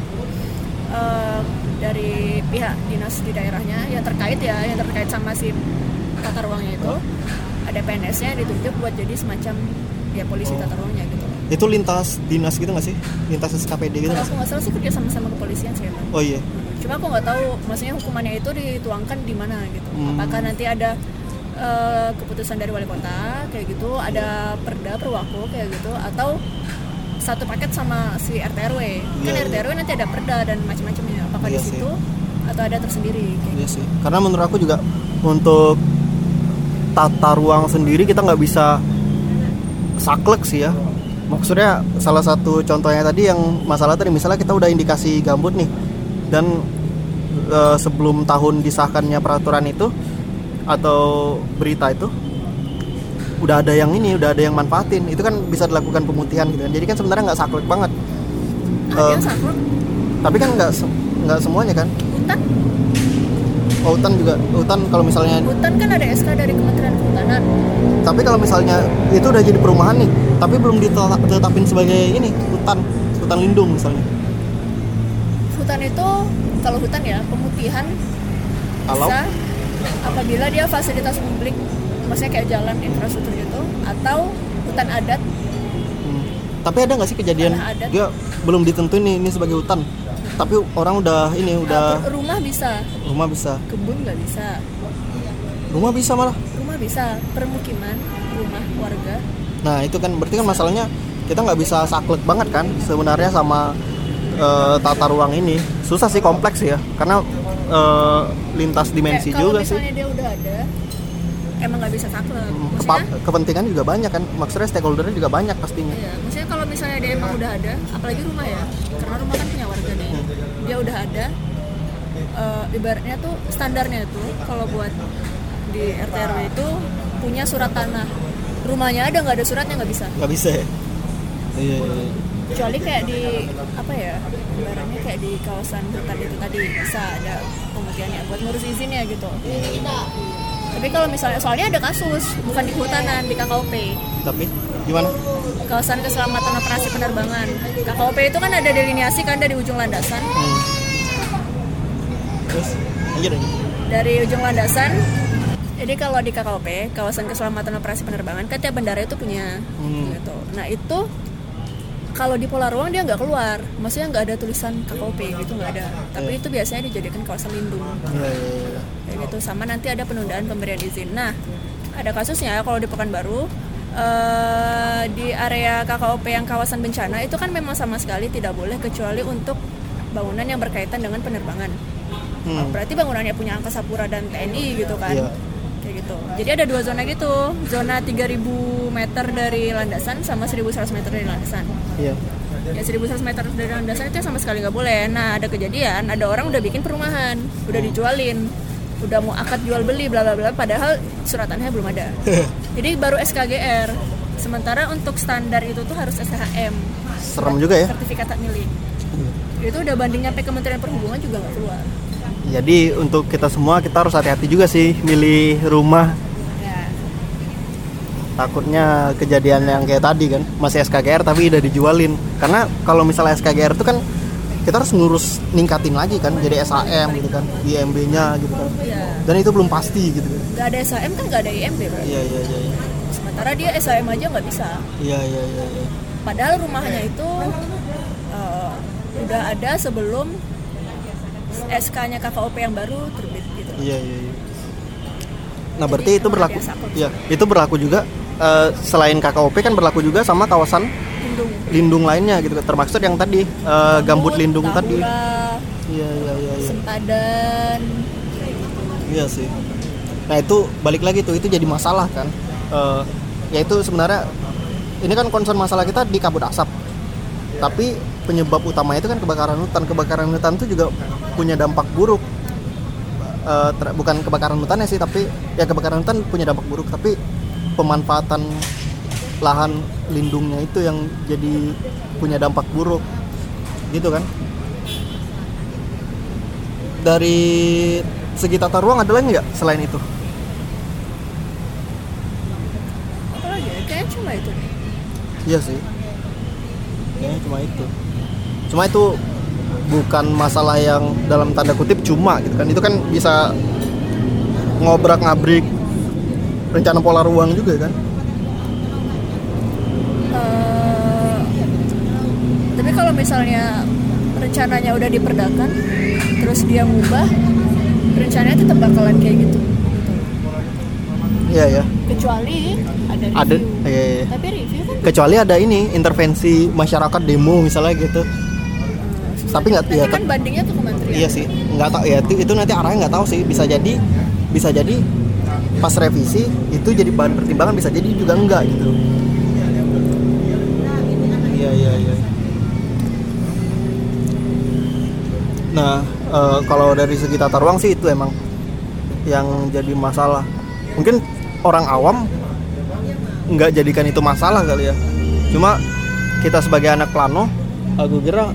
eh, dari pihak dinas di daerahnya yang terkait ya yang terkait sama si tata ruangnya itu ada PNS-nya ditunjuk buat jadi semacam ya polisi Oh. tata ruangnya gitu itu lintas dinas gitu nggak sih lintas SKPD gitu Kalau nggak salah sih kerja sama sama kepolisian sih emang. oh iya Cuma aku nggak tahu maksudnya hukumannya itu dituangkan di mana gitu. Hmm. Apakah nanti ada eh, keputusan dari wali kota kayak gitu, ada perda perwaku kayak gitu atau satu paket sama si RT RW. Kan Iya, RT iya. RW nanti ada perda dan macam-macamnya. Apakah Iya di sih. situ atau ada tersendiri kayak Iya sih. Karena menurut aku juga untuk tata ruang sendiri kita nggak bisa saklek sih ya. Maksudnya salah satu contohnya tadi yang masalah tadi misalnya kita udah indikasi gambut nih dan eh, sebelum tahun disahkannya peraturan itu atau berita itu udah ada yang ini udah ada yang manfaatin. Itu kan bisa dilakukan pemutihan gitu kan. Jadi kan sebenarnya nggak saklek banget. Ada yang saklek, tapi kan nggak nggak semuanya kan? Hutan, Oh, hutan juga. Hutan kalau misalnya hutan kan ada SK dari Kementerian Kehutanan. tapi kalau misalnya itu udah jadi perumahan nih tapi belum ditetapin sebagai ini hutan. Hutan lindung misalnya. Hutan itu kalau hutan ya pemutihan Kalau? bisa apabila dia fasilitas publik, maksudnya kayak jalan infrastruktur itu atau hutan adat Hmm. tapi ada nggak sih kejadian adat. dia belum ditentuin nih ini sebagai hutan tapi orang udah ini udah Nah, rumah bisa, rumah bisa kebun nggak bisa, rumah bisa malah rumah bisa, permukiman, rumah warga. nah itu kan berarti kan masalahnya kita nggak bisa saklek banget kan sebenarnya sama eh, tata ruang ini. Susah sih kompleks ya karena eh, lintas dimensi Kayak juga sih. misalnya dia udah ada, emang nggak bisa saklek. Hmm, Maksudnya, kepentingan juga banyak kan. Maksudnya stakeholdernya juga banyak pastinya. Iya, maksudnya kalau misalnya dia emang udah ada, apalagi rumah ya, karena rumah kan punya warga nih, dia udah ada, eh, ibaratnya tuh standarnya itu kalau buat di RT RW itu punya surat tanah, rumahnya ada nggak ada suratnya nggak bisa, nggak bisa ya? Iya, iya, iya. Kecuali kayak di apa ya, ibaratnya kayak di kawasan hutan itu tadi bisa ada pemutihannya buat ngurus izinnya gitu. Tapi kalau misalnya soalnya ada kasus bukan di kehutanan di KKOP. tapi gimana kawasan keselamatan operasi penerbangan. KKOP itu kan ada delineasi kan dari ujung landasan. Hmm. terus lanjut Dari ujung landasan. Jadi kalau di KKOP, kawasan keselamatan operasi penerbangan kan tiap bandara itu punya Hmm. gitu. Nah, itu kalau di pola ruang dia nggak keluar. Maksudnya nggak ada tulisan KKOP gitu nggak ada. Tapi Iya. itu biasanya dijadikan kawasan lindung. iya iya kayak gitu sama nanti ada penundaan pemberian izin nah ada kasusnya kalau di Pekanbaru eh, di area KKOP yang kawasan bencana itu kan memang sama sekali tidak boleh kecuali untuk bangunan yang berkaitan dengan penerbangan Hmm. berarti bangunannya punya angkasa pura dan TNI gitu kan Iya. Gitu. Jadi ada dua zona gitu. Zona 3000 meter dari landasan sama 1100 meter dari landasan. Iya. Ya 1100 meter dari landasan itu sama sekali nggak boleh. Nah ada kejadian ada orang udah bikin perumahan udah dijualin udah mau akad jual beli bla bla bla padahal suratannya belum ada. Jadi baru SKGR sementara untuk standar itu tuh harus SHM serem juga ya. Sertifikat hak milik. Itu udah banding nyampe Kementerian Perhubungan juga nggak keluar jadi untuk kita semua kita harus hati-hati juga sih milih rumah. Ya takutnya kejadian yang kayak tadi kan masih SKGR tapi udah dijualin. Karena kalau misalnya SKGR itu kan kita harus ngurus ningkatin lagi kan jadi SAM gitu kan IMB nya gitu kan. Ya dan itu belum pasti gitu kan. Nggak ada SHM kan nggak ada IMB Bro. iya iya iya iya. Sementara dia SHM aja nggak bisa. Iya iya iya iya. padahal rumahnya itu eh, udah ada sebelum SK-nya KKOP yang baru terbit gitu. Iya iya. iya. Nah berarti itu berlaku. Iya itu berlaku juga eh, selain KKOP kan berlaku juga sama kawasan Lindung. lindung lainnya gitu. Termaksud yang tadi eh, gambut lindung tadi. Tahura, Iya iya iya. iya. Se- sempadan Iya sih. Nah itu balik lagi tuh itu jadi masalah kan. Eh, yaitu sebenarnya ini kan concern masalah kita di kabut asap. Tapi penyebab utamanya itu kan kebakaran hutan. Kebakaran hutan itu juga punya dampak buruk. Ter- bukan kebakaran hutannya sih, tapi ya kebakaran hutan punya dampak buruk. Tapi pemanfaatan lahan lindungnya itu yang jadi punya dampak buruk, gitu kan? Dari segi tata ruang ada lagi nggak selain itu? apa lagi ya kayaknya cuma itu Iya sih. Kayaknya cuma itu. Cuma itu bukan masalah yang dalam tanda kutip cuma gitu kan. Itu kan bisa ngobrak ngabrik rencana pola ruang juga kan. Eh, tapi kalau misalnya rencananya udah diperdakan terus dia ngubah rencananya tetap bakalan kayak gitu Iya ya. kecuali ada review Ada iya, iya. tapi review kan Kecuali ada ini intervensi masyarakat demo misalnya gitu. Tapi nggak ya kan bandingnya ke kementerian Iya sih, nggak tahu ya itu, itu nanti arahnya nggak tahu sih. Bisa jadi bisa jadi pas revisi itu jadi bahan pertimbangan bisa jadi juga enggak gitu. Iya iya iya. Nah eh, kalau dari segi tata ruang sih itu emang yang jadi masalah. Mungkin orang awam nggak jadikan itu masalah kali ya. Cuma kita sebagai anak plano, aku kira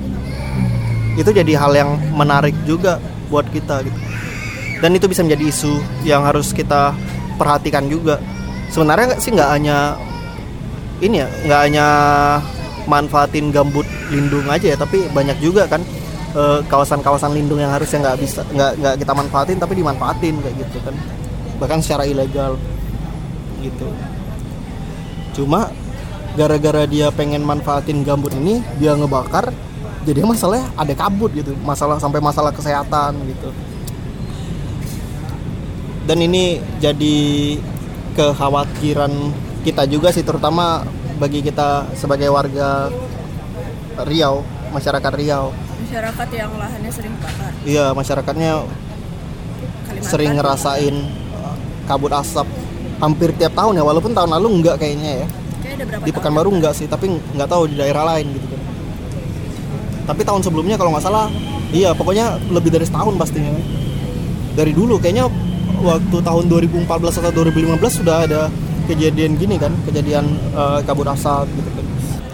itu jadi hal yang menarik juga buat kita gitu. Dan itu bisa menjadi isu yang harus kita perhatikan juga. Sebenarnya nggak sih nggak hanya ini ya nggak hanya manfaatin gambut lindung aja ya tapi banyak juga kan eh, kawasan-kawasan lindung yang harusnya nggak bisa nggak nggak kita manfaatin tapi dimanfaatin kayak gitu kan. Bahkan secara ilegal gitu. Cuma gara-gara dia pengen manfaatin gambut ini dia ngebakar jadi masalahnya ada kabut gitu masalah sampai masalah kesehatan gitu. Dan ini jadi kekhawatiran kita juga sih terutama bagi kita sebagai warga Riau masyarakat Riau. Masyarakat yang lahannya sering bakar iya masyarakatnya Kalimantan sering ngerasain kabut asap hampir tiap tahun ya walaupun tahun lalu enggak kayaknya ya. Kayak ada berapa di Pekanbaru enggak sih tapi nggak tahu di daerah lain gitu tapi tahun sebelumnya kalau nggak salah iya pokoknya lebih dari setahun pastinya. Dari dulu kayaknya waktu tahun 2014 atau 2015 sudah ada kejadian gini kan kejadian eh, kabut asap gitu kan.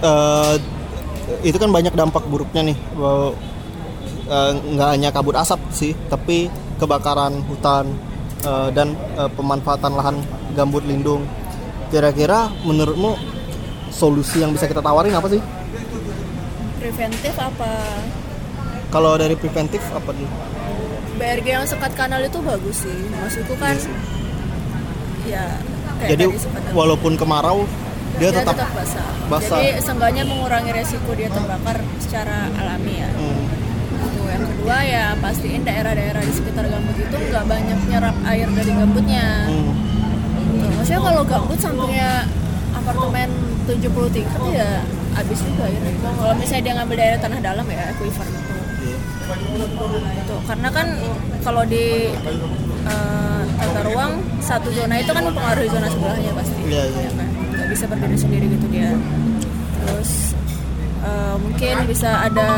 Eh, itu kan banyak dampak buruknya nih eh, nggak hanya kabut asap sih tapi kebakaran hutan eh, dan eh, pemanfaatan lahan gambut lindung. Kira-kira menurutmu solusi yang bisa kita tawarin apa sih preventif apa kalau dari preventif apa nih BRG yang sekat kanal itu bagus sih maksudku kan ya kayak jadi walaupun kemarau dia, tetap, basah. basah. Jadi seenggaknya mengurangi resiko dia terbakar secara alami ya. Hmm, Itu yang kedua ya pastiin daerah-daerah di sekitar gambut itu nggak banyak nyerap air dari gambutnya. hmm, Gitu. Maksudnya kalau gambut sampingnya apartemen 70 tingkat ya habis juga airnya. Kalau misalnya dia ngambil daerah tanah dalam ya aquifer gitu. iya. Gitu. Karena kan kalau di eh, tata ruang satu zona itu kan mempengaruhi zona sebelahnya pasti. Iya, iya. Ya kan? Nggak bisa berdiri sendiri gitu dia. Terus eh, mungkin bisa ada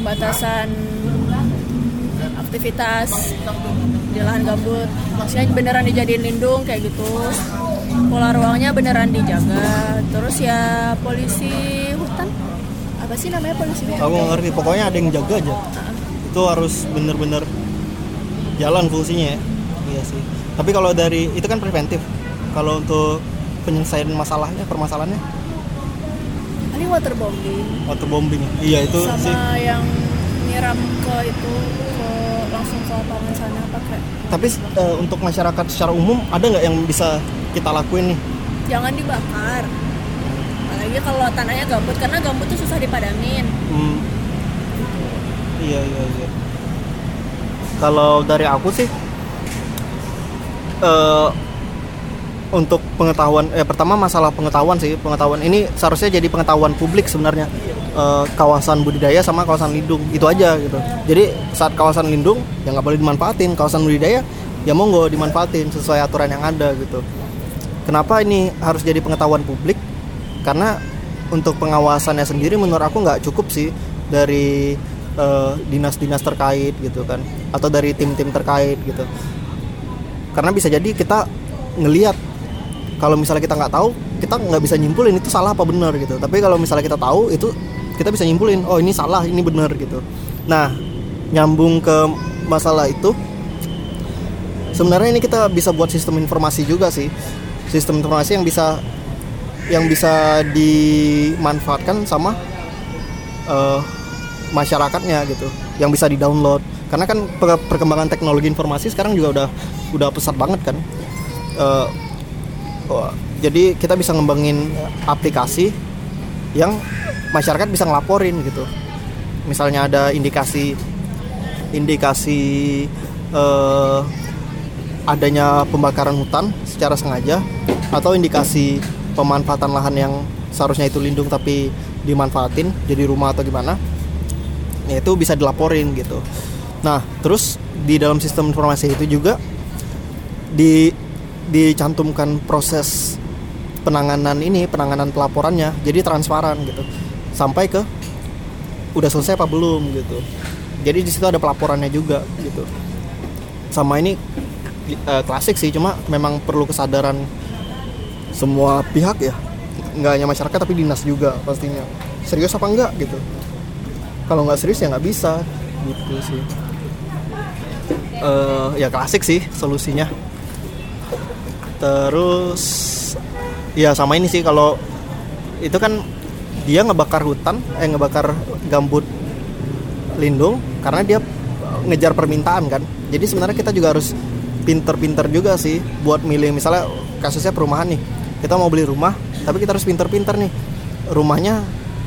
pembatasan aktivitas di lahan gambut. Maksudnya beneran dijadiin lindung kayak gitu. Pola ruangnya beneran dijaga. Terus ya polisi hutan? Apa sih namanya polisi hutan? aku ngerti. Pokoknya ada yang jaga aja. Itu harus bener-bener jalan fungsinya ya. Iya sih. Tapi kalau dari itu kan preventif. Kalau untuk penyelesaian masalahnya permasalahannya? Ini waterbombing waterbombing iya itu sama sih. yang nyiram ke itu ke langsung ke lapangan sana pakai tapi eh, untuk masyarakat secara umum ada nggak yang bisa kita lakuin nih. Jangan dibakar. Apalagi kalau tanahnya gambut karena gambut tuh susah dipadamin. Hmm. Iya iya iya. Kalau dari aku sih, eh untuk pengetahuan eh pertama masalah pengetahuan sih. Pengetahuan ini seharusnya jadi pengetahuan publik sebenarnya. Eh, kawasan budidaya sama kawasan lindung. Itu aja gitu. Jadi saat kawasan lindung ya nggak boleh dimanfaatin. Kawasan budidaya ya monggo dimanfaatin sesuai aturan yang ada gitu kenapa ini harus jadi pengetahuan publik? Karena untuk pengawasannya sendiri menurut aku nggak cukup sih dari eh, dinas-dinas terkait gitu kan atau dari tim-tim terkait gitu. Karena bisa jadi kita ngelihat kalau misalnya kita nggak tahu kita nggak bisa nyimpulin itu salah apa benar gitu. Tapi kalau misalnya kita tahu itu kita bisa nyimpulin oh ini salah ini benar gitu. Nah nyambung ke masalah itu sebenarnya ini kita bisa buat sistem informasi juga sih sistem informasi yang bisa yang bisa dimanfaatkan sama eh, masyarakatnya gitu yang bisa di download karena kan per- perkembangan teknologi informasi sekarang juga udah udah pesat banget kan. Eh, Wah, jadi kita bisa ngembangin aplikasi yang masyarakat bisa ngelaporin gitu. Misalnya ada indikasi indikasi eh, adanya pembakaran hutan secara sengaja atau indikasi pemanfaatan lahan yang seharusnya itu lindung tapi dimanfaatin jadi rumah atau gimana ya itu bisa dilaporin gitu. Nah terus di dalam sistem informasi itu juga di dicantumkan proses penanganan ini penanganan pelaporannya jadi transparan gitu. Sampai ke udah selesai apa belum gitu. Jadi di situ ada pelaporannya juga gitu. Sama ini eh, klasik sih cuma memang perlu kesadaran semua pihak ya. Nggak hanya masyarakat tapi dinas juga pastinya. Serius apa enggak gitu. Kalau nggak serius ya nggak bisa gitu sih. Eh, ya klasik sih solusinya. Terus ya sama ini sih kalau itu kan dia ngebakar hutan eh ngebakar gambut lindung karena dia ngejar permintaan kan. Jadi sebenarnya kita juga harus pinter-pinter juga sih buat milih. Misalnya kasusnya perumahan nih kita mau beli rumah tapi kita harus pinter-pinter nih. Rumahnya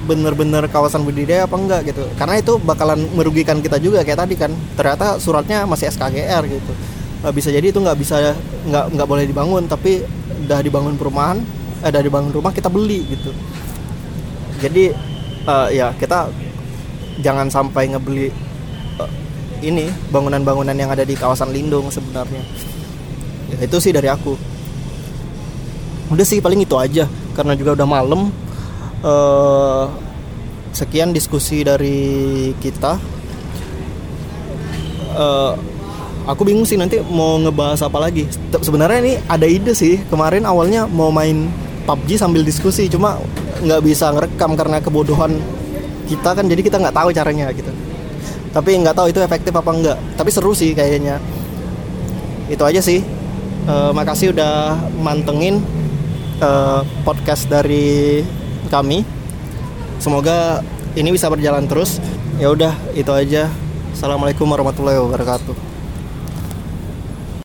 bener-bener kawasan budidaya apa enggak gitu. Karena itu bakalan merugikan kita juga kayak tadi kan. Ternyata suratnya masih SKGR gitu. Bisa jadi itu nggak bisa nggak nggak boleh dibangun tapi udah dibangun perumahan eh, udah dibangun rumah kita beli gitu. Jadi eh, ya kita jangan sampai ngebeli ini bangunan-bangunan yang ada di kawasan lindung sebenarnya. Ya, itu sih dari aku. Udah sih paling itu aja. Karena juga udah malam eh, sekian diskusi dari kita. Eh, aku bingung sih nanti mau ngebahas apa lagi. Sebenarnya ini ada ide sih. Kemarin awalnya mau main PUBG sambil diskusi. Cuma nggak bisa ngerekam karena kebodohan kita kan. Jadi kita nggak tahu caranya gitu tapi nggak tahu itu efektif apa enggak tapi seru sih kayaknya. Itu aja sih. Eh, makasih udah mantengin eh, podcast dari kami. Semoga ini bisa berjalan terus. Ya udah itu aja. Assalamualaikum warahmatullahi wabarakatuh